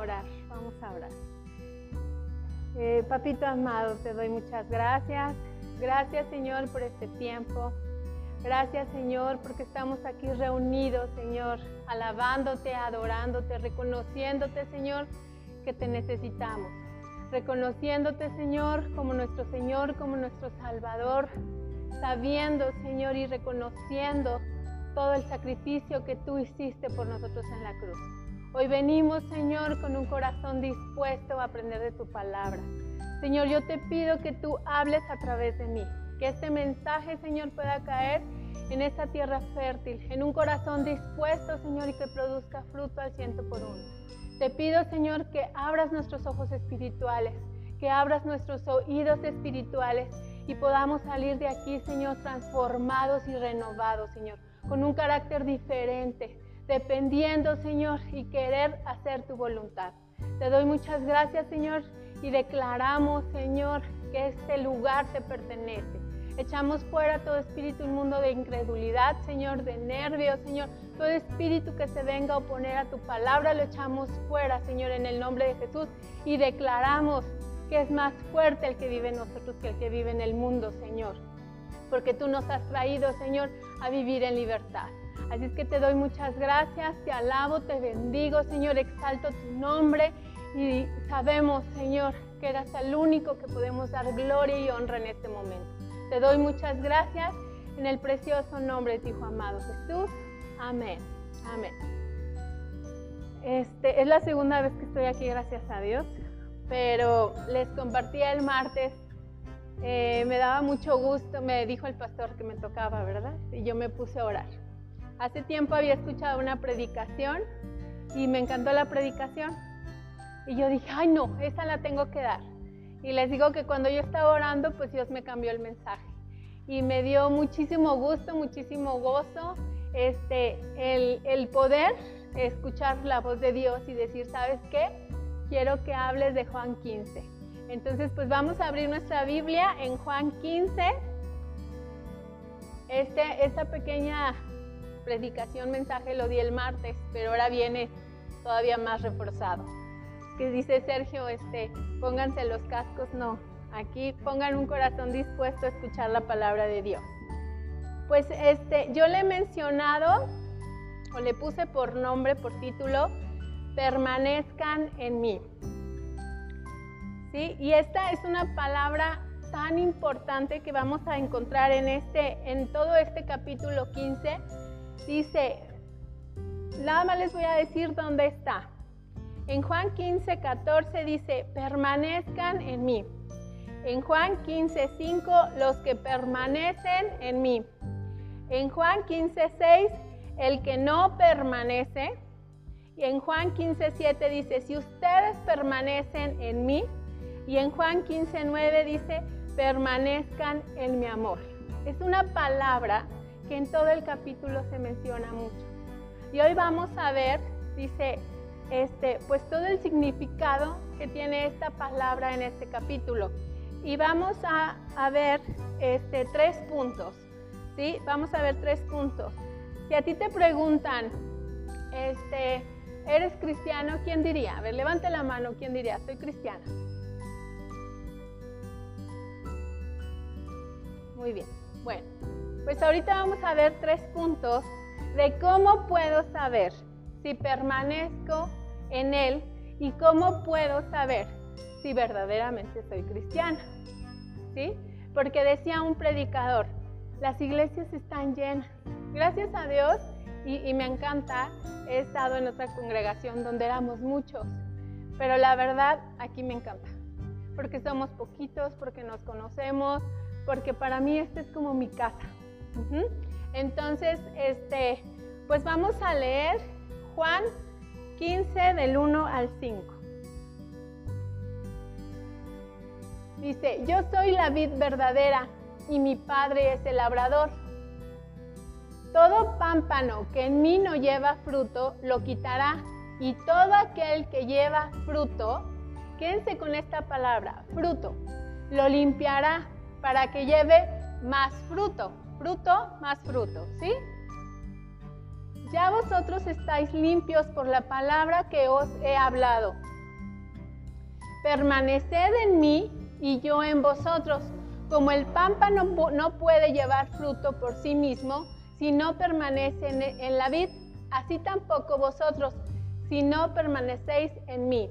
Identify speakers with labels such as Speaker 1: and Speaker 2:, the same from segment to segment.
Speaker 1: orar, vamos a orar. Eh, papito amado, te doy muchas gracias. Gracias Señor por este tiempo. Gracias Señor porque estamos aquí reunidos, Señor, alabándote, adorándote, reconociéndote, Señor, que te necesitamos. Reconociéndote, Señor, como nuestro Señor, como nuestro Salvador, sabiendo, Señor, y reconociendo todo el sacrificio que tú hiciste por nosotros en la cruz. Hoy venimos, Señor, con un corazón dispuesto a aprender de tu palabra. Señor, yo te pido que tú hables a través de mí, que este mensaje, Señor, pueda caer en esta tierra fértil, en un corazón dispuesto, Señor, y que produzca fruto al ciento por uno. Te pido, Señor, que abras nuestros ojos espirituales, que abras nuestros oídos espirituales y podamos salir de aquí, Señor, transformados y renovados, Señor, con un carácter diferente, dependiendo, Señor, y querer hacer tu voluntad. Te doy muchas gracias, Señor, y declaramos, Señor, que este lugar te pertenece. Echamos fuera todo espíritu inmundo de incredulidad, Señor, de nervios, Señor. Todo espíritu que se venga a oponer a tu palabra lo echamos fuera, Señor, en el nombre de Jesús. Y declaramos que es más fuerte el que vive en nosotros que el que vive en el mundo, Señor. Porque tú nos has traído, Señor, a vivir en libertad. Así es que te doy muchas gracias, te alabo, te bendigo, Señor, exalto tu nombre y sabemos, Señor, que eres el único que podemos dar gloria y honra en este momento. Te doy muchas gracias en el precioso nombre de tu Hijo amado Jesús. Amén. Amén. Este, es la segunda vez que estoy aquí, gracias a Dios, pero les compartí el martes. Eh, me daba mucho gusto, me dijo el pastor que me tocaba, ¿verdad? Y yo me puse a orar. Hace tiempo había escuchado una predicación y me encantó la predicación. Y yo dije, ay no, esa la tengo que dar. Y les digo que cuando yo estaba orando, pues Dios me cambió el mensaje. Y me dio muchísimo gusto, muchísimo gozo este, el, el poder escuchar la voz de Dios y decir, ¿sabes qué? Quiero que hables de Juan 15. Entonces, pues vamos a abrir nuestra Biblia en Juan 15. Este, esta pequeña predicación, mensaje lo di el martes, pero ahora viene todavía más reforzado. Que dice Sergio, este, pónganse los cascos, no, aquí pongan un corazón dispuesto a escuchar la palabra de Dios. Pues este, yo le he mencionado o le puse por nombre, por título, permanezcan en mí. ¿Sí? Y esta es una palabra tan importante que vamos a encontrar en, este, en todo este capítulo 15 Dice, nada más les voy a decir dónde está. En Juan 15, 14 dice, permanezcan en mí. En Juan 15, 5, los que permanecen en mí. En Juan 15, 6, el que no permanece. Y en Juan 15, 7 dice, si ustedes permanecen en mí. Y en Juan 15, 9 dice, permanezcan en mi amor. Es una palabra que en todo el capítulo se menciona mucho. Y hoy vamos a ver, dice, este, pues todo el significado que tiene esta palabra en este capítulo. Y vamos a, ver este, tres puntos, ¿sí? Vamos a ver tres puntos. Si a ti te preguntan, este, ¿eres cristiano? ¿Quién diría? A ver, levante la mano, ¿quién diría? Soy cristiana. Muy bien, bueno. Pues ahorita vamos a ver tres puntos de cómo puedo saber si permanezco en Él y cómo puedo saber si verdaderamente soy cristiana. ¿Sí? Porque decía un predicador, las iglesias están llenas. Gracias a Dios, y, y, me encanta, he estado en otra congregación donde éramos muchos, pero la verdad aquí me encanta, porque somos poquitos, porque nos conocemos, porque para mí esta es como mi casa. Entonces, este, pues vamos a leer Juan 15 del 1 al 5. Dice, yo soy la vid verdadera y mi padre es el labrador. Todo pámpano que en mí no lleva fruto lo quitará y todo aquel que lleva fruto, quédense con esta palabra, fruto, lo limpiará para que lleve más fruto fruto más fruto, ¿sí? ya vosotros estáis limpios por la palabra que os he hablado. Permaneced en mí y yo en vosotros. Como el pámpano no puede llevar fruto por sí mismo si no permanece en la vid, así tampoco vosotros si no permanecéis en mí.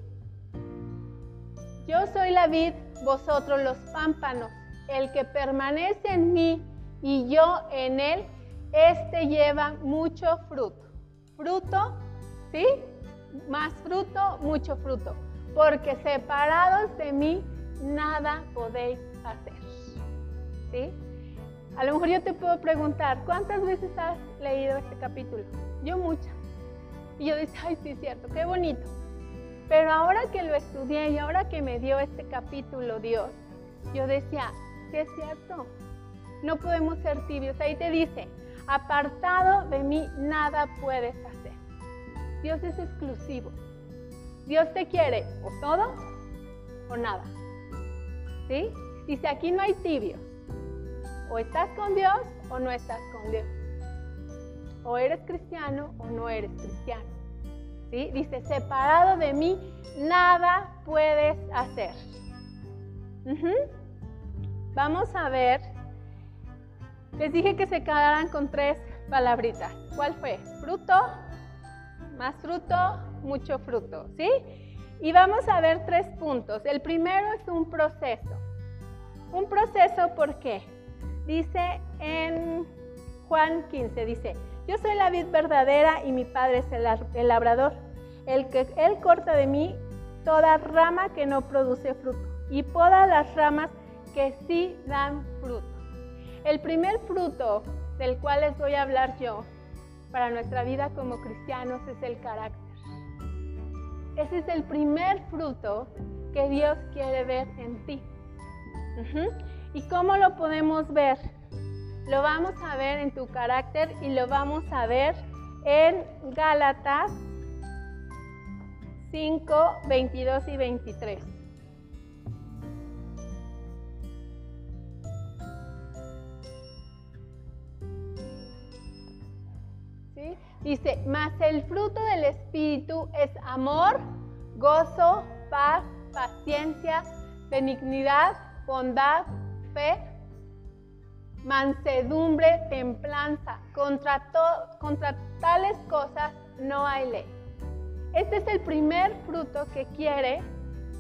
Speaker 1: Yo soy la vid, vosotros los pámpanos. El que permanece en mí y yo en él, este lleva mucho fruto. Fruto, ¿sí? Más fruto, mucho fruto. Porque separados de mí, nada podéis hacer. ¿Sí? A lo mejor yo te puedo preguntar, ¿cuántas veces has leído este capítulo? Yo muchas. Y yo decía, ay, sí, cierto, qué bonito. Pero ahora que lo estudié y ahora que me dio este capítulo Dios, yo decía, sí es cierto, no podemos ser tibios. Ahí te dice, apartado de mí nada puedes hacer. Dios es exclusivo. Dios te quiere o todo o nada. ¿Sí? Dice, aquí no hay tibios. O estás con Dios o no estás con Dios. O eres cristiano o no eres cristiano. ¿Sí? Dice, separado de mí, nada puedes hacer. Vamos a ver. Les dije que se quedaran con tres palabritas. ¿Cuál fue? Fruto, más fruto, mucho fruto. ¿Sí? Y vamos a ver tres puntos. El primero es un proceso. Un proceso, ¿por qué? Dice en Juan 15, dice, yo soy la vid verdadera y mi padre es el, labrador. El que él corta de mí toda rama que no produce fruto y poda las ramas que sí dan fruto. El primer fruto del cual les voy a hablar yo para nuestra vida como cristianos es el carácter. Ese es el primer fruto que Dios quiere ver en ti. ¿Y cómo lo podemos ver? Lo vamos a ver en tu carácter y lo vamos a ver en Gálatas 5, 22 y 23. Dice, mas el fruto del Espíritu es amor, gozo, paz, paciencia, benignidad, bondad, fe, mansedumbre, templanza. Contra, contra tales cosas no hay ley. Este es el primer fruto que quiere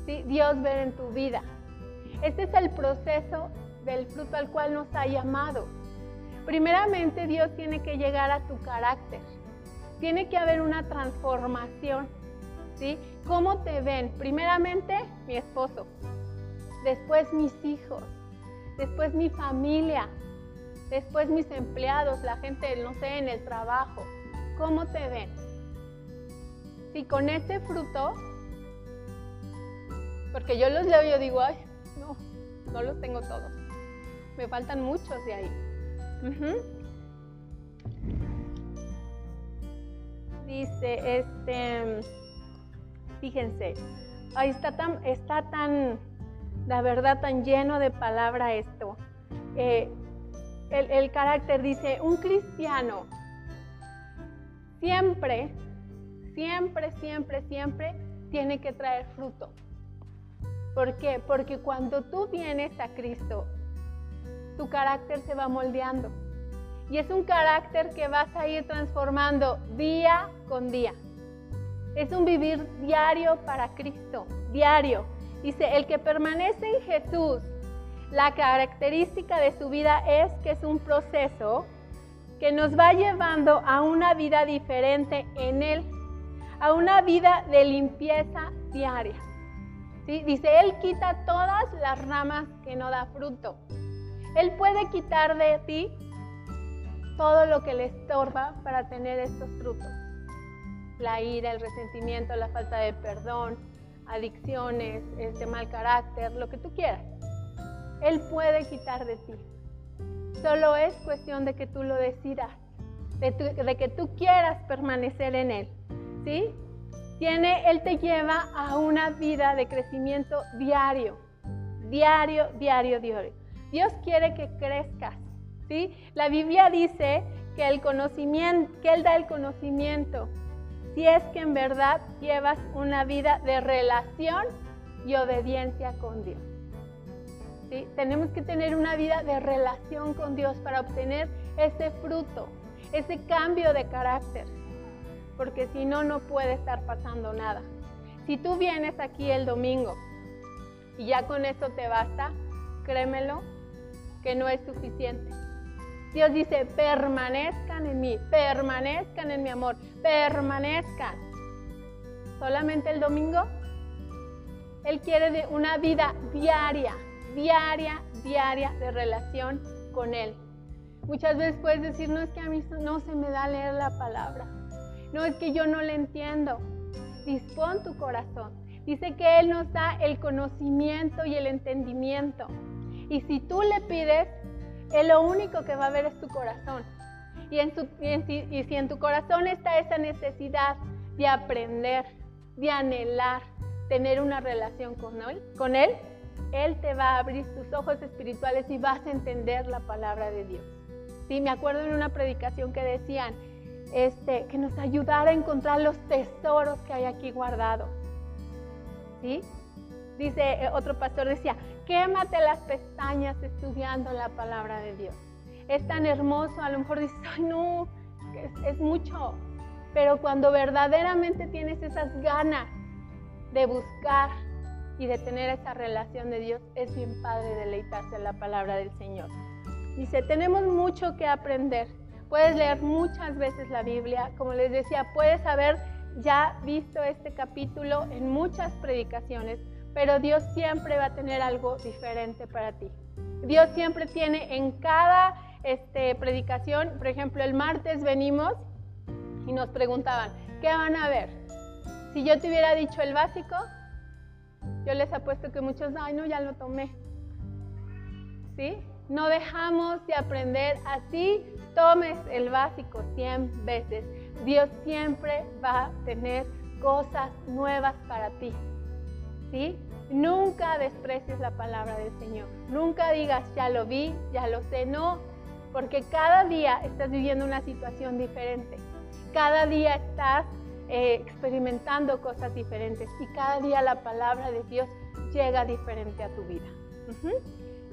Speaker 1: Dios ver en tu vida. Este es el proceso del fruto al cual nos ha llamado. Primeramente Dios tiene que llegar a tu carácter. Tiene que haber una transformación. ¿sí? ¿Cómo te ven? Primeramente mi esposo, después mis hijos, después mi familia, después mis empleados, la gente, no sé, en el trabajo. ¿Cómo te ven? Si con ese fruto, porque yo los leo y yo digo, ay, no, no los tengo todos. Me faltan muchos de ahí. Dice, este, fíjense, ahí está tan, está tan la verdad tan lleno de palabra esto. Eh, el, carácter dice, un cristiano siempre, siempre, siempre, siempre tiene que traer fruto. ¿Por qué? Porque cuando tú vienes a Cristo, tu carácter se va moldeando. Y es un carácter que vas a ir transformando día con día. Es un vivir diario para Cristo, diario. Dice, el que permanece en Jesús, la característica de su vida es que es un proceso que nos va llevando a una vida diferente en Él, a una vida de limpieza diaria. ¿Sí? Dice, Él quita todas las ramas que no da fruto. Él puede quitar de ti todo lo que le estorba para tener estos frutos. La ira, el resentimiento, la falta de perdón, adicciones, este mal carácter, lo que tú quieras. Él puede quitar de ti. Solo es cuestión de que tú lo decidas, de, que tú quieras permanecer en Él. ¿Sí? Tiene, Él te lleva a una vida de crecimiento diario, diario, diario, diario. Dios quiere que crezcas. La Biblia dice que el conocimiento, que Él da el conocimiento, si es que en verdad llevas una vida de relación y obediencia con Dios. Tenemos que tener una vida de relación con Dios para obtener ese fruto, ese cambio de carácter, porque si no, no puede estar pasando nada. Si tú vienes aquí el domingo y ya con eso te basta, créemelo que no es suficiente. Dios dice, permanezcan en mí, permanezcan en mi amor, permanezcan. Solamente el domingo, Él quiere una vida diaria, diaria, diaria de relación con Él. Muchas veces puedes decir, no es que a mí no se me da leer la palabra, no es que yo no le entiendo. Dispón tu corazón. Dice que Él nos da el conocimiento y el entendimiento. Y si tú le pides, Él lo único que va a ver es tu corazón. Y, y, si en tu corazón está esa necesidad de aprender, de anhelar, tener una relación con Él, con Él, Él te va a abrir tus ojos espirituales y vas a entender la palabra de Dios. Sí, me acuerdo en una predicación que decían este, que nos ayudara a encontrar los tesoros que hay aquí guardados. ¿Sí? Dice eh, otro pastor, decía, quémate las pestañas estudiando la palabra de Dios. Es tan hermoso, a lo mejor dices, ay no, es, mucho. Pero cuando verdaderamente tienes esas ganas de buscar y de tener esa relación de Dios, es bien padre deleitarse en la palabra del Señor. Dice, tenemos mucho que aprender. Puedes leer muchas veces la Biblia. Como les decía, puedes haber ya visto este capítulo en muchas predicaciones, pero Dios siempre va a tener algo diferente para ti. Dios siempre tiene en cada este, predicación, por ejemplo, el martes venimos y nos preguntaban, ¿qué van a ver? Si yo te hubiera dicho el básico, yo les apuesto que muchos, ay, no, ya lo tomé. ¿Sí? No dejamos de aprender así, tomes el básico 100 veces. Dios siempre va a tener cosas nuevas para ti. ¿sí? Nunca desprecies la palabra del Señor. Nunca digas, ya lo vi, ya lo sé. No, porque cada día estás viviendo una situación diferente. Cada día estás eh, experimentando cosas diferentes y cada día la palabra de Dios llega diferente a tu vida.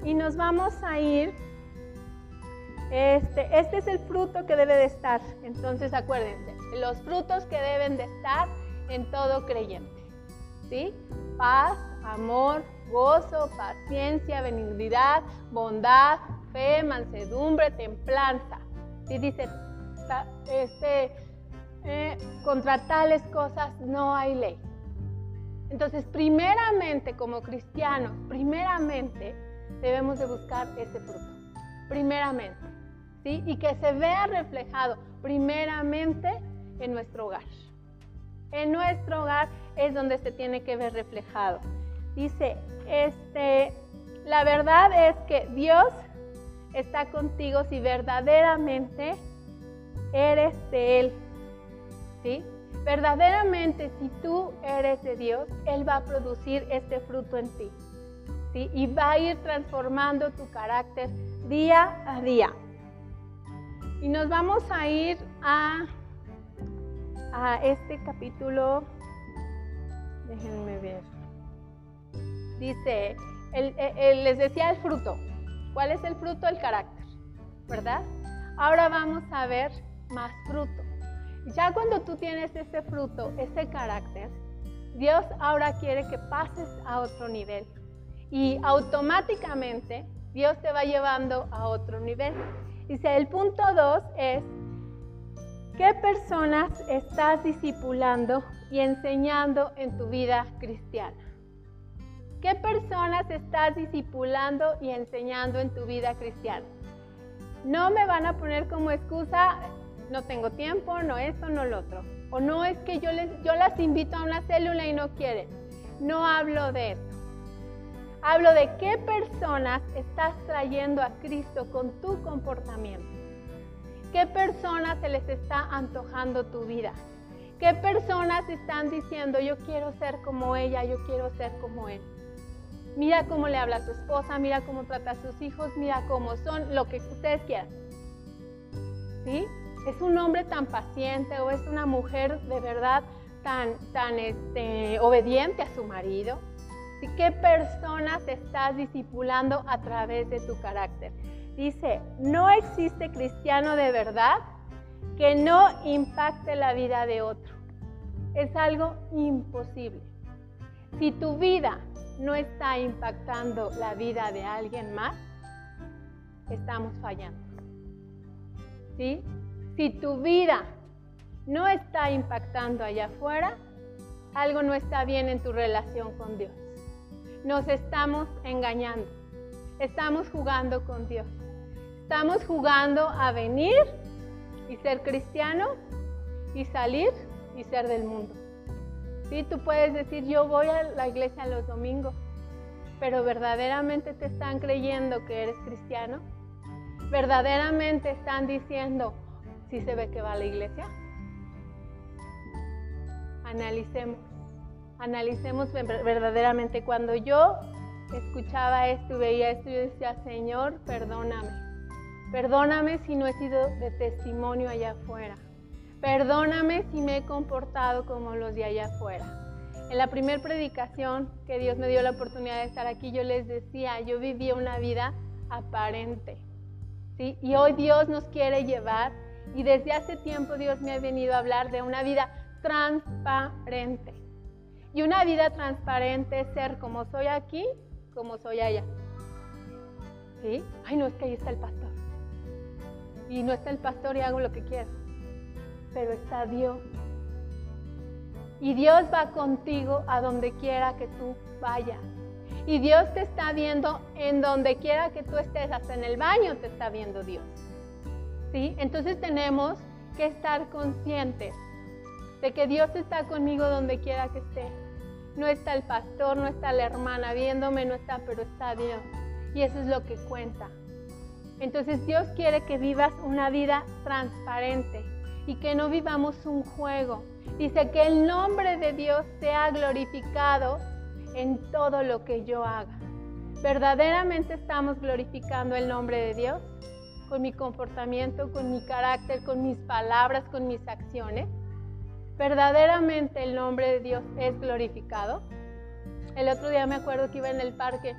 Speaker 1: Y nos vamos a ir. Este, este es el fruto que debe de estar. Entonces acuérdense, los frutos que deben de estar en todo creyente. ¿Sí? paz, amor, gozo, paciencia, benignidad, bondad, fe, mansedumbre, templanza. Y dice, este, eh, contra tales cosas no hay ley. Entonces, primeramente como cristianos, primeramente debemos de buscar ese fruto. Primeramente. ¿sí? Y que se vea reflejado primeramente en nuestro hogar. En nuestro hogar es donde se tiene que ver reflejado. Dice, este, la verdad es que Dios está contigo si verdaderamente eres de Él. ¿Sí? Verdaderamente, si tú eres de Dios, Él va a producir este fruto en ti. ¿sí? Y va a ir transformando tu carácter día a día. Y nos vamos a ir a a este capítulo, déjenme ver, dice, les decía el fruto. ¿Cuál es el fruto? El carácter, ¿verdad? Ahora vamos a ver más fruto. Ya cuando tú tienes ese fruto, ese carácter, Dios ahora quiere que pases a otro nivel. Y automáticamente Dios te va llevando a otro nivel. Dice, el punto 2 es ¿Qué personas estás discipulando y enseñando en tu vida cristiana? ¿Qué personas estás discipulando y enseñando en tu vida cristiana? No me van a poner como excusa, no tengo tiempo, no esto, no lo otro. O no es que yo, les, yo las invito a una célula y no quieren. No hablo de eso. Hablo de qué personas estás trayendo a Cristo con tu comportamiento. ¿Qué personas se les está antojando tu vida? ¿Qué personas están diciendo, yo quiero ser como ella, yo quiero ser como él? Mira cómo le habla a su esposa, mira cómo trata a sus hijos, mira cómo son, lo que ustedes quieran. ¿Sí? ¿Es un hombre tan paciente o es una mujer de verdad tan, tan este, obediente a su marido? ¿Sí? ¿Qué personas estás discipulando a través de tu carácter? Dice, no existe cristiano de verdad que no impacte la vida de otro. Es algo imposible. Si tu vida no está impactando la vida de alguien más, estamos fallando. ¿Sí? Si tu vida no está impactando allá afuera, algo no está bien en tu relación con Dios. Nos estamos engañando. Estamos jugando con Dios. Estamos jugando a venir y ser cristiano y salir y ser del mundo. Sí, tú puedes decir, yo voy a la iglesia los domingos, pero verdaderamente te están creyendo que eres cristiano. Verdaderamente están diciendo, si se ve que va a la iglesia. Analicemos, analicemos verdaderamente. Cuando yo escuchaba esto veía esto, yo decía, Señor, perdóname. Perdóname si no he sido de testimonio allá afuera. Perdóname si me he comportado como los de allá afuera. En la primera predicación que Dios me dio la oportunidad de estar aquí, yo les decía, yo vivía una vida aparente. ¿sí? Y hoy Dios nos quiere llevar, y desde hace tiempo Dios me ha venido a hablar de una vida transparente. Y una vida transparente es ser como soy aquí, como soy allá. ¿Sí? Ay, no, es que ahí está el pastor. Y no está el pastor y hago lo que quiero pero está Dios. Y Dios va contigo a donde quiera que tú vayas. Y Dios te está viendo en donde quiera que tú estés, hasta en el baño te está viendo Dios. ¿Sí? Entonces tenemos que estar conscientes de que Dios está conmigo donde quiera que esté. No está el pastor, no está la hermana viéndome, no está, pero está Dios. Y eso es lo que cuenta. Entonces Dios quiere que vivas una vida transparente, y que no vivamos un juego. Dice que el nombre de Dios sea glorificado en todo lo que yo haga. ¿Verdaderamente estamos glorificando el nombre de Dios? Con mi comportamiento, con mi carácter, con mis palabras, con mis acciones. ¿Verdaderamente el nombre de Dios es glorificado? El otro día me acuerdo que iba en el parque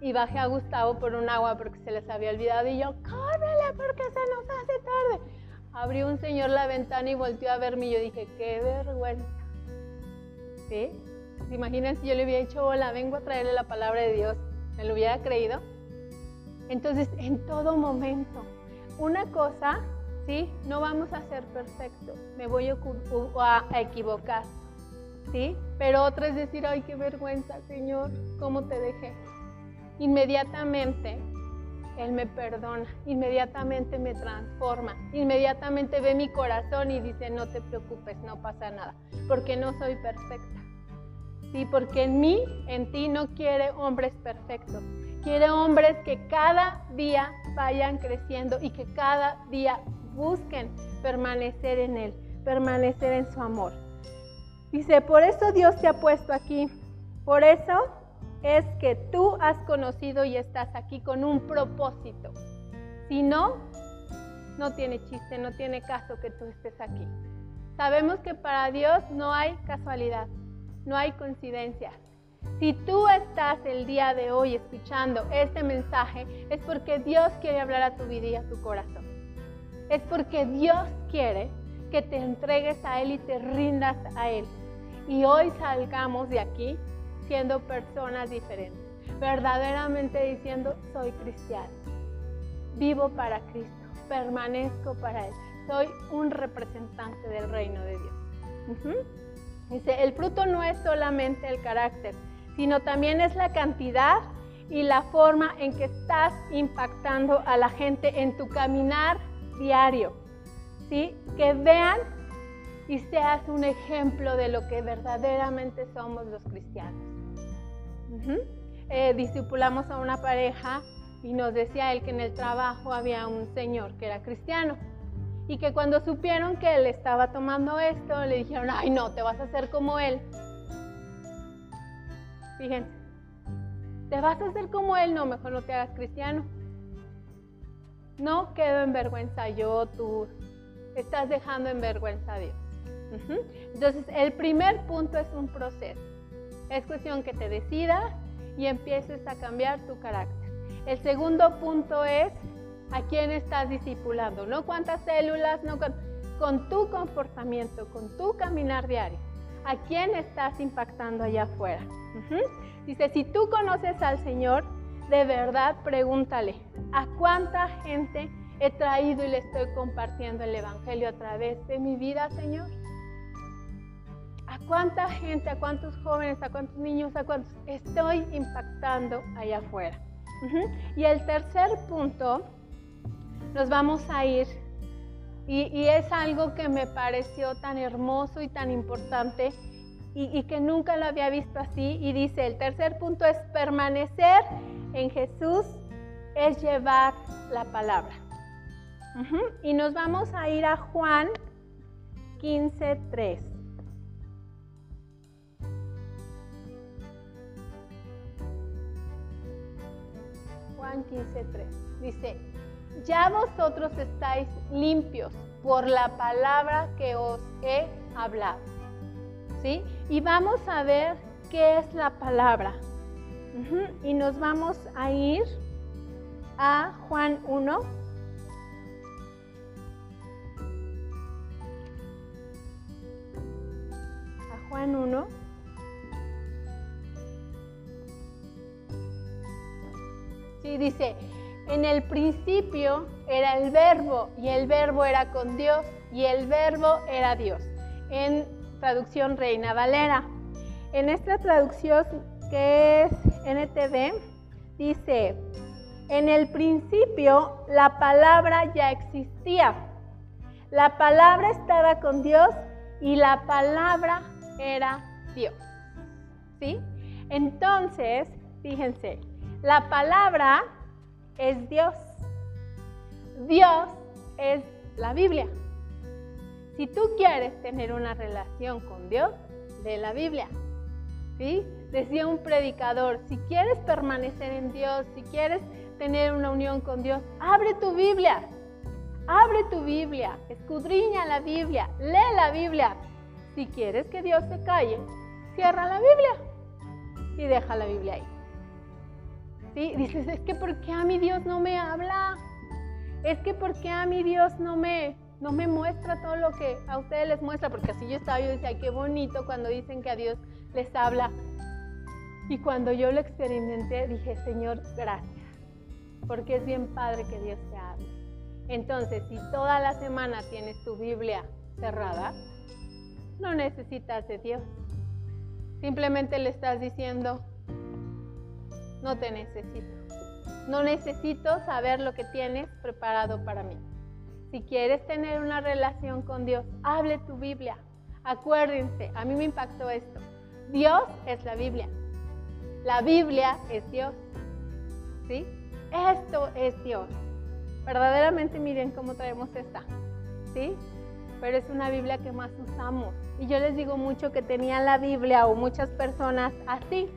Speaker 1: y bajé a Gustavo por un agua porque se les había olvidado y yo, córrele porque se nos hace tarde. Abrió un señor la ventana y volteó a verme y yo dije, qué vergüenza. ¿Sí? ¿Se si yo le hubiera dicho, hola, vengo a traerle la palabra de Dios? ¿Me lo hubiera creído? Entonces, en todo momento, una cosa, ¿sí? No vamos a ser perfectos, me voy a, a equivocar, ¿sí? Pero otra es decir, ay, qué vergüenza, Señor, ¿cómo te dejé? Inmediatamente él me perdona, inmediatamente me transforma, inmediatamente ve mi corazón y dice, no te preocupes, no pasa nada, porque no soy perfecta. Sí, porque en mí, en ti no quiere hombres perfectos, quiere hombres que cada día vayan creciendo y que cada día busquen permanecer en Él, permanecer en su amor. Dice, por eso Dios te ha puesto aquí, por eso es que tú has conocido y estás aquí con un propósito. Si no, no tiene chiste, no tiene caso que tú estés aquí. Sabemos que para Dios no hay casualidad, no hay coincidencias. Si tú estás el día de hoy escuchando este mensaje, es porque Dios quiere hablar a tu vida y a tu corazón. Es porque Dios quiere que te entregues a Él y te rindas a Él. Y hoy salgamos de aquí siendo personas diferentes, verdaderamente diciendo, soy cristiano, vivo para Cristo, permanezco para Él, soy un representante del reino de Dios. Dice, el fruto no es solamente el carácter, sino también es la cantidad y la forma en que estás impactando a la gente en tu caminar diario. ¿Sí? Que vean y seas un ejemplo de lo que verdaderamente somos los cristianos. Eh, discipulamos a una pareja y nos decía él que en el trabajo había un señor que era cristiano y que cuando supieron que él estaba tomando esto, le dijeron, ay no, te vas a hacer como él. Fíjense, te vas a hacer como él, no, mejor no te hagas cristiano. No quedo en vergüenza yo, tú. Estás dejando en vergüenza a Dios. Entonces, el primer punto es un proceso. Es cuestión que te decidas y empieces a cambiar tu carácter. El segundo punto es a quién estás discipulando, no cuántas células, no con, tu comportamiento, con tu caminar diario. ¿A quién estás impactando allá afuera? Dice, si tú conoces al Señor, de verdad pregúntale, ¿a cuánta gente he traído y le estoy compartiendo el Evangelio a través de mi vida, Señor? ¿A cuánta gente, a cuántos jóvenes, a cuántos niños, a cuántos estoy impactando allá afuera? Y el tercer punto, nos vamos a ir, y, es algo que me pareció tan hermoso y tan importante y, que nunca lo había visto así, y dice, el tercer punto es permanecer en Jesús, es llevar la palabra. Y nos vamos a ir a Juan 15.3. Juan 15.3. Dice, ya vosotros estáis limpios por la palabra que os he hablado. ¿Sí? Y vamos a ver qué es la palabra. Y nos vamos a ir a Juan 1. A Juan 1. Sí, dice, en el principio era el verbo y el verbo era con Dios y el verbo era Dios. En traducción Reina Valera. En esta traducción que es NTV, dice, en el principio la palabra ya existía. La palabra estaba con Dios y la palabra era Dios. ¿Sí? Entonces, fíjense, la palabra es Dios. Dios es la Biblia. Si tú quieres tener una relación con Dios, de la Biblia. ¿Sí? Decía un predicador, si quieres permanecer en Dios, si quieres tener una unión con Dios, abre tu Biblia. Abre tu Biblia, escudriña la Biblia, lee la Biblia. Si quieres que Dios se calle, cierra la Biblia y deja la Biblia ahí. Dices, es que ¿por qué a mi Dios no me habla? Es que ¿por qué a mi Dios no me, no me muestra todo lo que a ustedes les muestra? Porque así yo estaba, yo decía, qué bonito cuando dicen que a Dios les habla. Y cuando yo lo experimenté, dije, Señor, gracias. Porque es bien padre que Dios te hable. Entonces, si toda la semana tienes tu Biblia cerrada, no necesitas de Dios. Simplemente le estás diciendo, no te necesito. No necesito saber lo que tienes preparado para mí. Si quieres tener una relación con Dios, hable tu Biblia. Acuérdense, a mí me impactó esto. Dios es la Biblia. La Biblia es Dios. ¿Sí? Esto es Dios. Verdaderamente miren cómo traemos esta. ¿Sí? Pero es una Biblia que más usamos. Y yo les digo mucho que tenía la Biblia o muchas personas así,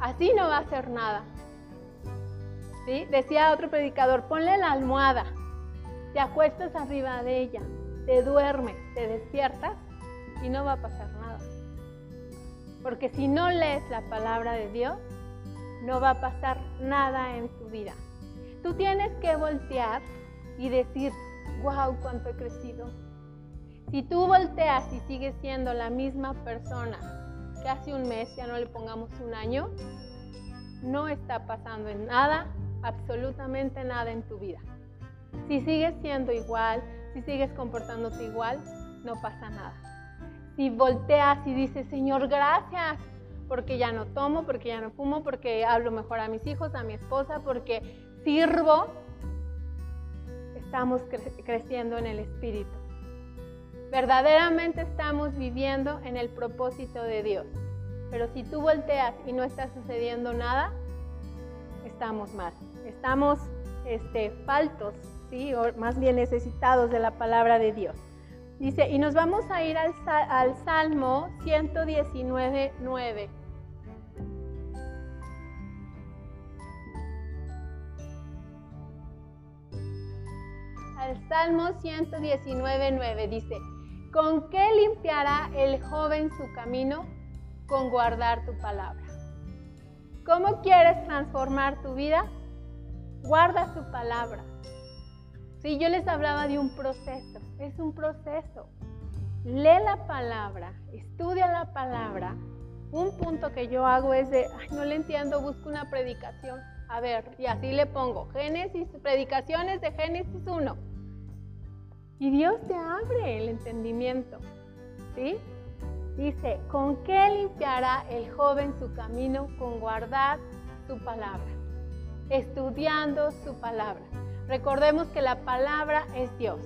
Speaker 1: Así no va a hacer nada. ¿Sí? Decía otro predicador, ponle la almohada, te acuestas arriba de ella, te duermes, te despiertas y no va a pasar nada. Porque si no lees la palabra de Dios, no va a pasar nada en tu vida. Tú tienes que voltear y decir, wow, cuánto he crecido. Si tú volteas y sigues siendo la misma persona hace un mes, ya no le pongamos un año, no está pasando en nada, absolutamente nada en tu vida. Si sigues siendo igual, si sigues comportándote igual, no pasa nada. Si volteas y dices, Señor, gracias, porque ya no tomo, porque ya no fumo, porque hablo mejor a mis hijos, a mi esposa, porque sirvo, estamos creciendo en el Espíritu verdaderamente estamos viviendo en el propósito de Dios. Pero si tú volteas y no está sucediendo nada, estamos mal. Estamos este, faltos, ¿sí? o más bien necesitados de la palabra de Dios. Dice, y nos vamos a ir al, al Salmo 119, 9. Salmo 119, 9 dice, ¿con qué limpiará el joven su camino? Con guardar tu palabra. ¿Cómo quieres transformar tu vida? Guarda su palabra. Si yo les hablaba de un proceso, es un proceso. Lee la palabra, estudia la palabra. Un punto que yo hago es de, no le entiendo, busco una predicación. A ver, y así le pongo, Génesis, predicaciones de Génesis 1. Y Dios te abre el entendimiento. ¿Sí? Dice, ¿con qué limpiará el joven su camino? Con guardar su palabra, estudiando su palabra. Recordemos que la palabra es Dios.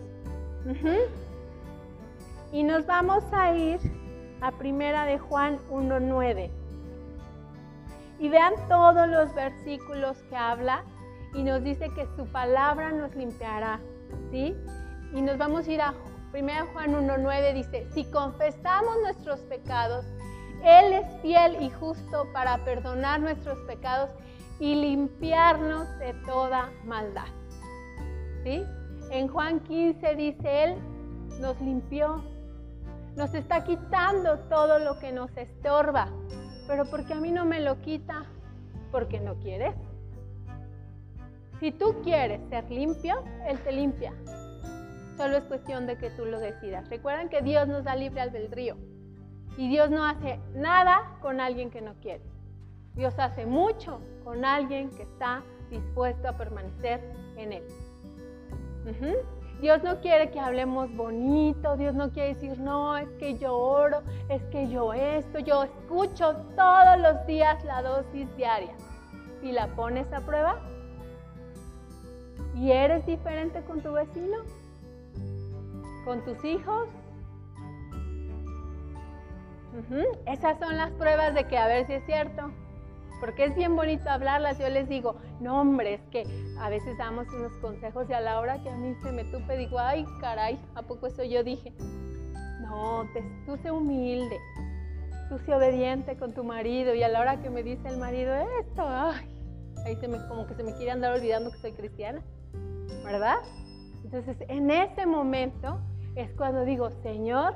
Speaker 1: Y nos vamos a ir a primera de Juan 1.9. Y vean todos los versículos que habla y nos dice que su palabra nos limpiará. ¿Sí? Y nos vamos a ir a 1 Juan 1.9 dice, si confesamos nuestros pecados, Él es fiel y justo para perdonar nuestros pecados y limpiarnos de toda maldad. ¿Sí? En Juan 15 dice Él, nos limpió, nos está quitando todo lo que nos estorba, pero porque a mí no me lo quita, porque no quieres. Si tú quieres ser limpio, Él te limpia. Solo es cuestión de que tú lo decidas. Recuerden que Dios nos da libre albedrío y Dios no hace nada con alguien que no quiere. Dios hace mucho con alguien que está dispuesto a permanecer en Él. Dios no quiere que hablemos bonito, Dios no quiere decir, no, es que yo oro, es que yo esto, yo escucho todos los días la dosis diaria. Y la pones a prueba y eres diferente con tu vecino, con tus hijos. Esas son las pruebas de que a ver si es cierto. Porque es bien bonito hablarlas. Yo les digo, no hombre, es que a veces damos unos consejos y a la hora que a mí se me tupe digo, ay caray, ¿a poco eso yo dije? No, tú sé humilde, tú sé obediente con tu marido y a la hora que me dice el marido esto, ay, ahí se me, como que se me quiere andar olvidando que soy cristiana, ¿verdad? Entonces, en ese momento es cuando digo, Señor,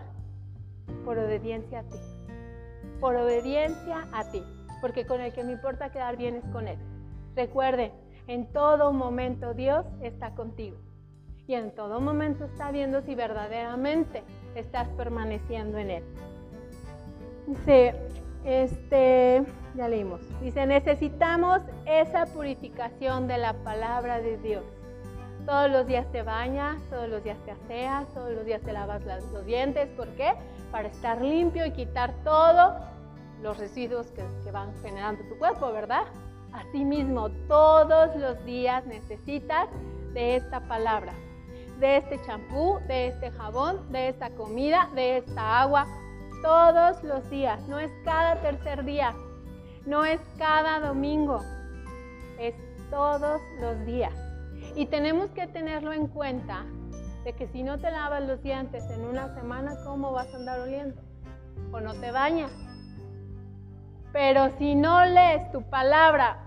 Speaker 1: por obediencia a ti, por obediencia a ti, porque con el que me importa quedar bien es con Él. Recuerde, en todo momento Dios está contigo y en todo momento está viendo si verdaderamente estás permaneciendo en Él. Dice, este, ya leímos, dice, necesitamos esa purificación de la palabra de Dios. Todos los días te bañas, todos los días te aseas, todos los días te lavas los dientes. ¿Por qué? Para estar limpio y quitar todos los residuos que, van generando tu cuerpo, ¿verdad? Asimismo, todos los días necesitas de esta palabra, de este champú, de este jabón, de esta comida, de esta agua, todos los días. No es cada tercer día, no es cada domingo, es todos los días. Y tenemos que tenerlo en cuenta de que si no te lavas los dientes en una semana, ¿cómo vas a andar oliendo? O no te bañas. Pero si no lees tu palabra,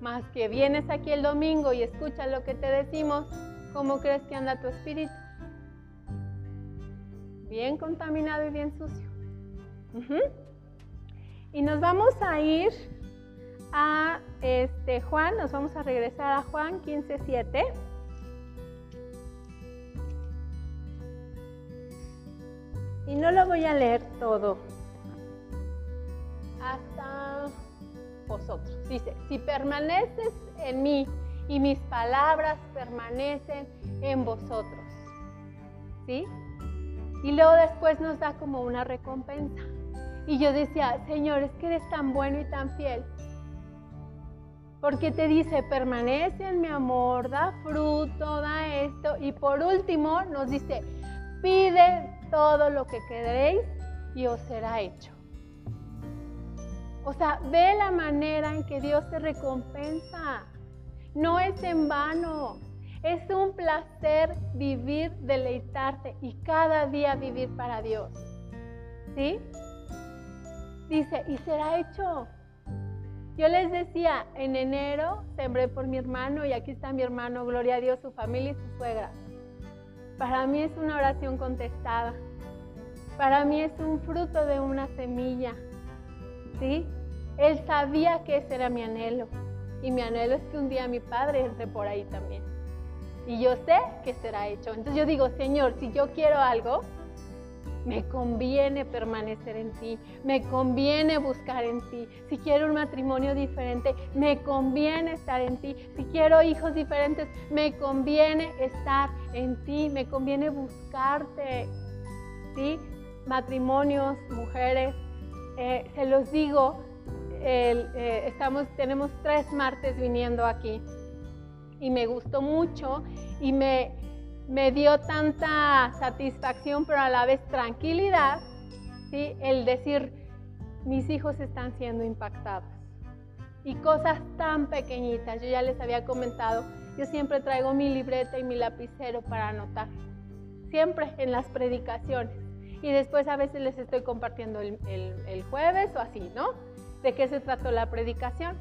Speaker 1: más que vienes aquí el domingo y escuchas lo que te decimos, ¿cómo crees que anda tu espíritu? Bien contaminado y bien sucio. Y nos vamos a ir a este, Juan, nos vamos a regresar a Juan 15.7. Y no lo voy a leer todo hasta vosotros. Dice, si permaneces en mí y mis palabras permanecen en vosotros. ¿Sí? Y luego después nos da como una recompensa. Y yo decía, Señor, es que eres tan bueno y tan fiel porque te dice, permanece en mi amor, da fruto, da esto. Y por último nos dice, pide todo lo que queréis y os será hecho. O sea, ve la manera en que Dios te recompensa. No es en vano. Es un placer vivir, deleitarte y cada día vivir para Dios. ¿Sí? Dice, y será hecho. Yo les decía, en enero sembré por mi hermano y aquí está mi hermano, gloria a Dios, su familia y su suegra. para mí es una oración contestada. Para mí es un fruto de una semilla. ¿Sí? Él sabía que ese era mi anhelo. Y mi anhelo es que un día mi padre entre por ahí también. Y yo sé que será hecho. Entonces yo digo, Señor, si yo quiero algo, me conviene permanecer en ti, me conviene buscar en ti. Si quiero un matrimonio diferente, me conviene estar en ti. Si quiero hijos diferentes, me conviene estar en ti, me conviene buscarte. ¿Sí? Matrimonios, mujeres, eh, se los digo, eh, estamos, tenemos tres martes viniendo aquí y me gustó mucho y me, me dio tanta satisfacción, pero a la vez tranquilidad, ¿sí? el decir, mis hijos están siendo impactados. Y cosas tan pequeñitas, yo ya les había comentado, yo siempre traigo mi libreta y mi lapicero para anotar, siempre en las predicaciones. Y después a veces les estoy compartiendo el, el jueves o así, ¿no? De qué se trató la predicación.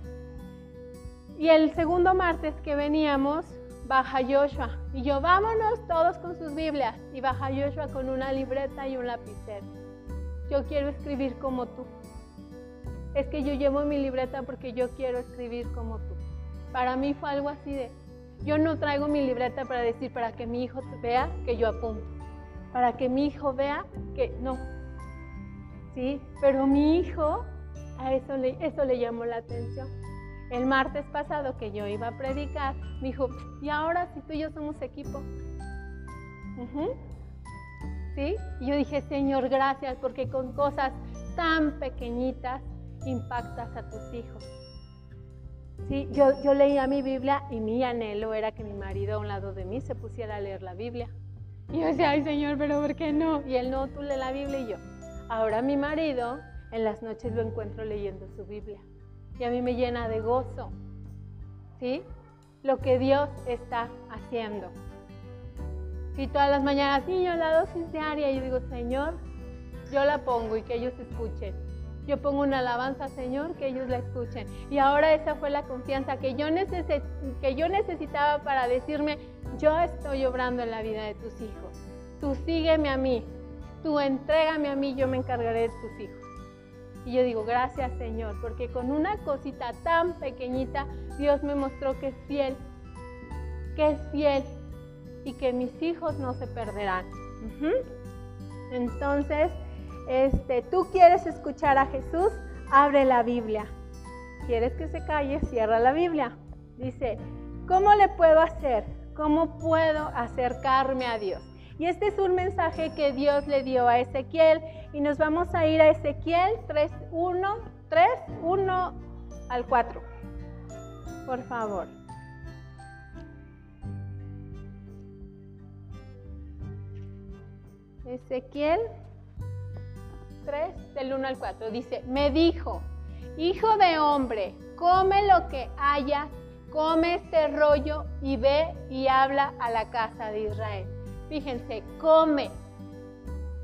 Speaker 1: Y el segundo martes que veníamos, baja Joshua. Y yo, vámonos todos con sus Biblias. Y baja Joshua con una libreta y un lapicero. Yo quiero escribir como tú. Es que yo llevo mi libreta porque yo quiero escribir como tú. Para mí fue algo así de, yo no traigo mi libreta para decir, para que mi hijo vea que yo apunto. Para que mi hijo vea que no. ¿Sí? Pero mi hijo, a eso le, eso le llamó la atención el martes pasado que yo iba a predicar, me dijo, y ahora si tú y yo somos equipo. ¿Sí? Y yo dije, Señor, gracias, porque con cosas tan pequeñitas impactas a tus hijos. Sí, yo, yo leía mi Biblia y mi anhelo era que mi marido a un lado de mí se pusiera a leer la Biblia. Y yo decía, ay Señor, pero ¿por qué no? Y él no, tú lee la Biblia y yo. Ahora mi marido en las noches lo encuentro leyendo su Biblia y a mí me llena de gozo. ¿Sí? Lo que Dios está haciendo. Si todas las mañanas, niño, la dosis diaria, yo digo, Señor, yo la pongo y que ellos escuchen. Yo pongo una alabanza, Señor, que ellos la escuchen. Y ahora esa fue la confianza que yo, que yo necesitaba para decirme, yo estoy obrando en la vida de tus hijos. Tú sígueme a mí, tú entrégame a mí, yo me encargaré de tus hijos. Y yo digo, gracias Señor, porque con una cosita tan pequeñita Dios me mostró que es fiel, que es fiel y que mis hijos no se perderán. Entonces, este, tú quieres escuchar a Jesús, abre la Biblia. ¿Quieres que se calle? Cierra la Biblia. Dice, ¿cómo le puedo hacer? ¿Cómo puedo acercarme a Dios? Y este es un mensaje que Dios le dio a Ezequiel y nos vamos a ir a Ezequiel 3, 1, 3, 1 al 4. Por favor. Ezequiel 3 del 1 al 4 dice, me dijo, hijo de hombre, come lo que haya, come este rollo y ve y habla a la casa de Israel. Fíjense, come.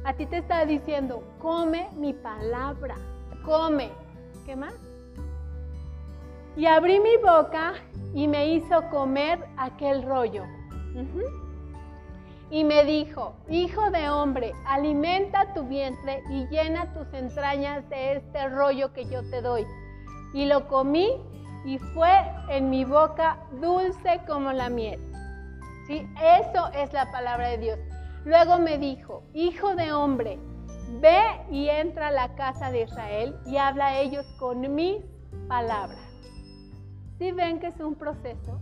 Speaker 1: A ti te está diciendo, come mi palabra, come. ¿Qué más? Y abrí mi boca y me hizo comer aquel rollo. Y me dijo, hijo de hombre, alimenta tu vientre y llena tus entrañas de este rollo que yo te doy. Y lo comí y fue en mi boca dulce como la miel. ¿Sí? Eso es la palabra de Dios. Luego me dijo, hijo de hombre, ve y entra a la casa de Israel y habla a ellos con mis palabras. ¿Sí ven que es un proceso?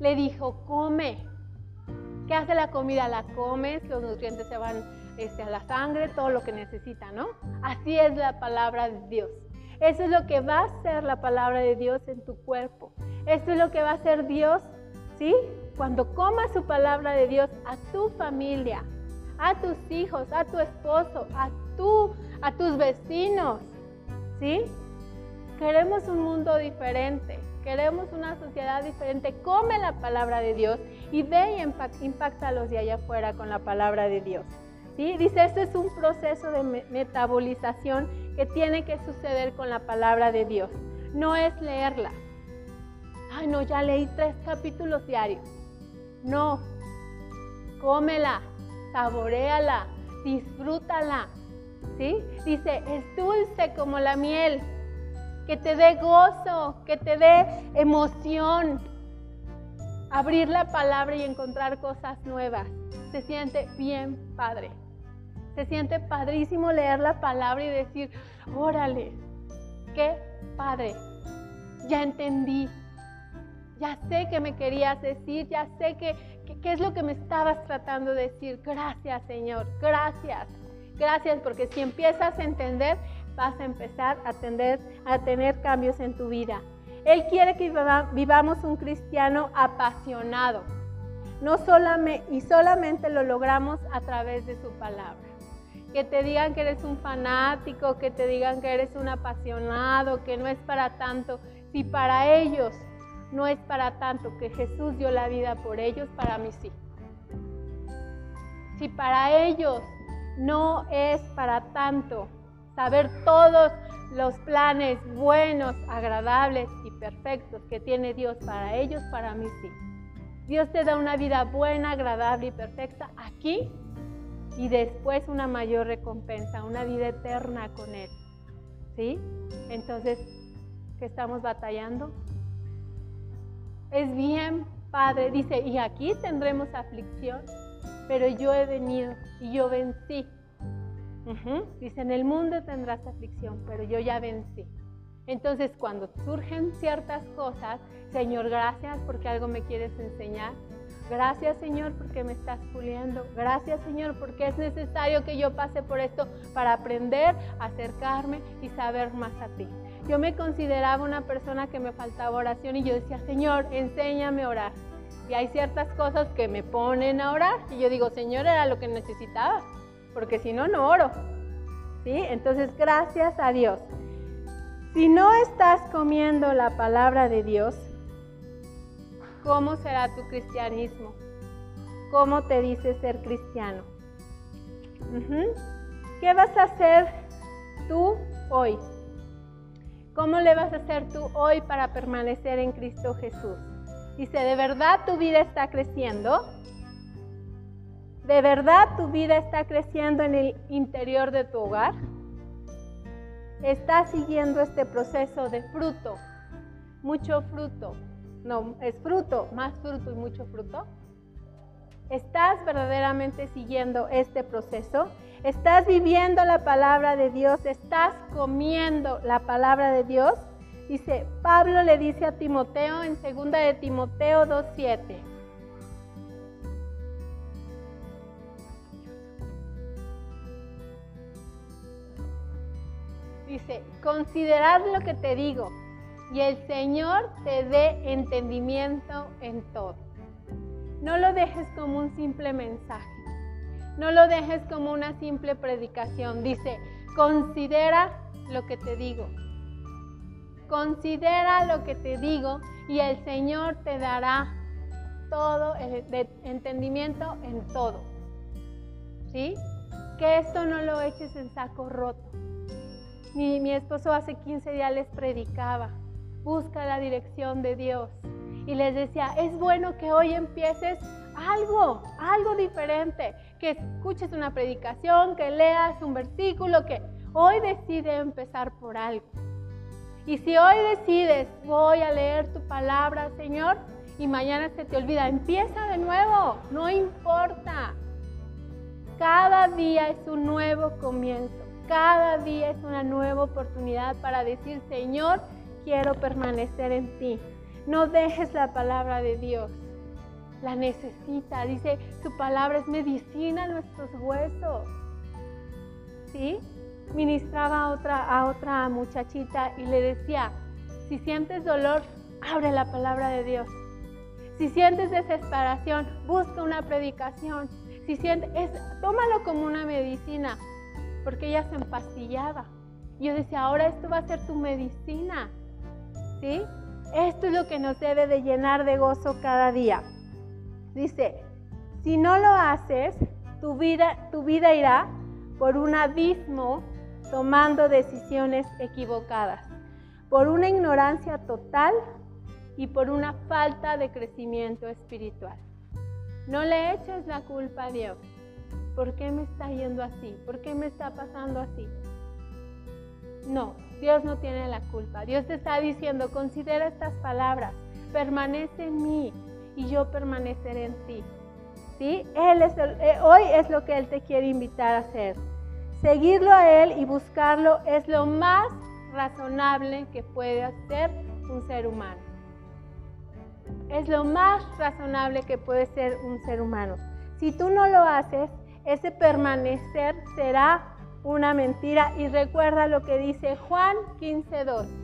Speaker 1: Le dijo, come. ¿Qué hace la comida? La comes, los nutrientes se van este, a la sangre, todo lo que necesita, ¿no? Así es la palabra de Dios. Eso es lo que va a hacer la palabra de Dios en tu cuerpo. Eso es lo que va a hacer Dios, ¿sí? Cuando comas su palabra de Dios a tu familia, a tus hijos, a tu esposo, a, tu, a tus vecinos, ¿sí? Queremos un mundo diferente, queremos una sociedad diferente. Come la palabra de Dios y ve y impacta a los de allá afuera con la palabra de Dios. ¿sí? Dice, esto es un proceso de metabolización que tiene que suceder con la palabra de Dios. No es leerla. Ay, no, ya leí tres capítulos diarios. No, cómela, saboreala, disfrútala. ¿Sí? Dice, es dulce como la miel, que te dé gozo, que te dé emoción. Abrir la palabra y encontrar cosas nuevas. Se siente bien padre. Se siente padrísimo leer la palabra y decir, órale, qué padre. Ya entendí. Ya sé que me querías decir, ya sé que, qué es lo que me estabas tratando de decir. Gracias, Señor. Gracias. Gracias porque si empiezas a entender, vas a empezar a, a tener cambios en tu vida. Él quiere que vivamos un cristiano apasionado. No solamente, y solamente lo logramos a través de su palabra. Que te digan que eres un fanático, que te digan que eres un apasionado, que no es para tanto. Si para ellos no es para tanto que Jesús dio la vida por ellos, para mí sí. Si para ellos no es para tanto saber todos los planes buenos, agradables y perfectos que tiene Dios para ellos, para mí sí. Dios te da una vida buena, agradable y perfecta aquí y después una mayor recompensa, una vida eterna con Él. ¿Sí? Entonces, ¿qué estamos batallando? Es bien, Padre, dice, y aquí tendremos aflicción, pero yo he venido y yo vencí Dice, en el mundo tendrás aflicción, pero yo ya vencí. Entonces, cuando surgen ciertas cosas, Señor, gracias porque algo me quieres enseñar. Gracias, Señor, porque me estás puliendo. Gracias, Señor, porque es necesario que yo pase por esto para aprender, acercarme y saber más a ti. Yo me consideraba una persona que me faltaba oración y yo decía, Señor, enséñame a orar. Y hay ciertas cosas que me ponen a orar y yo digo, Señor, era lo que necesitaba porque si no, no oro. ¿Sí? Entonces, gracias a Dios. Si no estás comiendo la palabra de Dios, ¿cómo será tu cristianismo? ¿Cómo te dice ser cristiano? ¿Qué vas a hacer tú hoy? ¿Cómo le vas a hacer tú hoy para permanecer en Cristo Jesús? Dice, ¿de verdad tu vida está creciendo? ¿De verdad tu vida está creciendo en el interior de tu hogar? ¿Estás siguiendo este proceso de fruto? Mucho fruto. No, es fruto, más fruto y mucho fruto. ¿Estás verdaderamente siguiendo este proceso? ¿Estás viviendo la palabra de Dios? ¿Estás comiendo la palabra de Dios? Dice, Pablo le dice a Timoteo en 2 de Timoteo 2.7. Dice, considerad lo que te digo y el Señor te dé entendimiento en todo. No lo dejes como un simple mensaje. No lo dejes como una simple predicación. Dice, considera lo que te digo. Considera lo que te digo y el Señor te dará todo el entendimiento en todo. ¿Sí? Que esto no lo eches en saco roto mi, esposo hace 15 días les predicaba, busca la dirección de Dios. Y les decía, es bueno que hoy empieces algo, algo diferente, que escuches una predicación, que leas un versículo, que hoy decide empezar por algo. Y si hoy decides, voy a leer tu palabra, Señor, y mañana se te olvida, empieza de nuevo, no importa. Cada día es un nuevo comienzo. Cada día es una nueva oportunidad para decir, Señor, quiero permanecer en ti. No dejes la palabra de Dios. La necesita. Dice, su palabra es medicina a nuestros huesos. ¿Sí? Ministraba a otra, a otra muchachita y le decía, si sientes dolor, abre la palabra de Dios. Si sientes desesperación, busca una predicación. Si sientes, es, tómalo como una medicina porque ella se empastillaba. Yo decía, ahora esto va a ser tu medicina. ¿Sí? Esto es lo que nos debe de llenar de gozo cada día. Dice, si no lo haces, tu vida, tu vida irá por un abismo tomando decisiones equivocadas, por una ignorancia total y por una falta de crecimiento espiritual. No le eches la culpa a Dios. ¿por qué me está yendo así? ¿Por qué me está pasando así? No, Dios no tiene la culpa. Dios te está diciendo, considera estas palabras, permanece en mí y yo permaneceré en ti. ¿Sí? Eh, hoy es lo que Él te quiere invitar a hacer. Seguirlo a Él y buscarlo es lo más razonable que puede hacer un ser humano. Es lo más razonable que puede ser un ser humano. Si tú no lo haces, ese permanecer será una mentira. Y recuerda lo que dice Juan 15.2.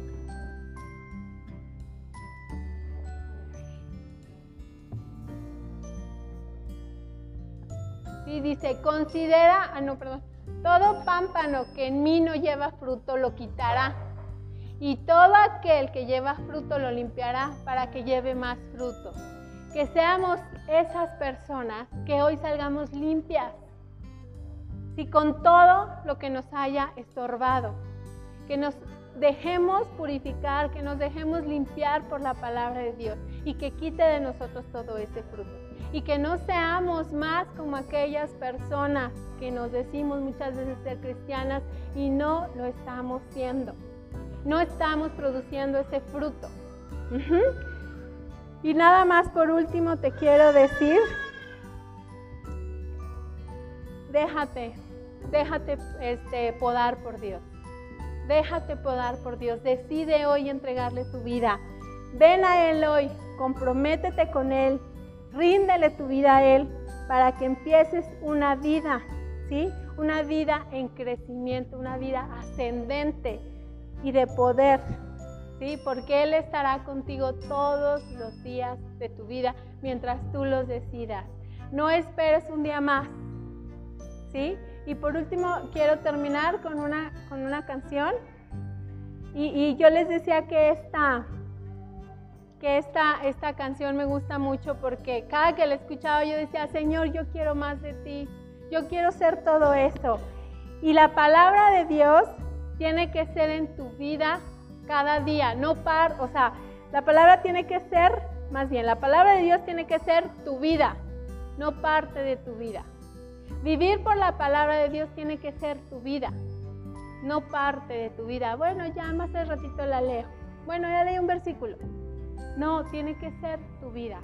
Speaker 1: Y dice, considera, ah no, perdón, todo pámpano que en mí no lleva fruto lo quitará. Y todo aquel que lleva fruto lo limpiará para que lleve más fruto. Que seamos esas personas que hoy salgamos limpias si con todo lo que nos haya estorbado, que nos dejemos purificar, que nos dejemos limpiar por la palabra de Dios y que quite de nosotros todo ese fruto. Y que no seamos más como aquellas personas que nos decimos muchas veces ser cristianas y no lo estamos siendo. No estamos produciendo ese fruto. Y nada más por último te quiero decir, déjate déjate este, podar por Dios. Déjate podar por Dios. Decide hoy entregarle tu vida. Ven a Él hoy, comprométete con Él, ríndele tu vida a Él para que empieces una vida, ¿sí? Una vida en crecimiento, una vida ascendente y de poder, ¿sí? Porque Él estará contigo todos los días de tu vida mientras tú los decidas. No esperes un día más, ¿sí? Y por último, quiero terminar con una, con una canción. Y, yo les decía que esta, que esta, esta canción me gusta mucho porque cada que la escuchaba yo decía, Señor, yo quiero más de ti. Yo quiero ser todo eso. Y la palabra de Dios tiene que ser en tu vida cada día, no par, o sea, la palabra tiene que ser, más bien, la palabra de Dios tiene que ser tu vida, no parte de tu vida. Vivir por la palabra de Dios tiene que ser tu vida, no parte de tu vida. Bueno, ya más de ratito la leo. Bueno, ya leí un versículo. No, tiene que ser tu vida.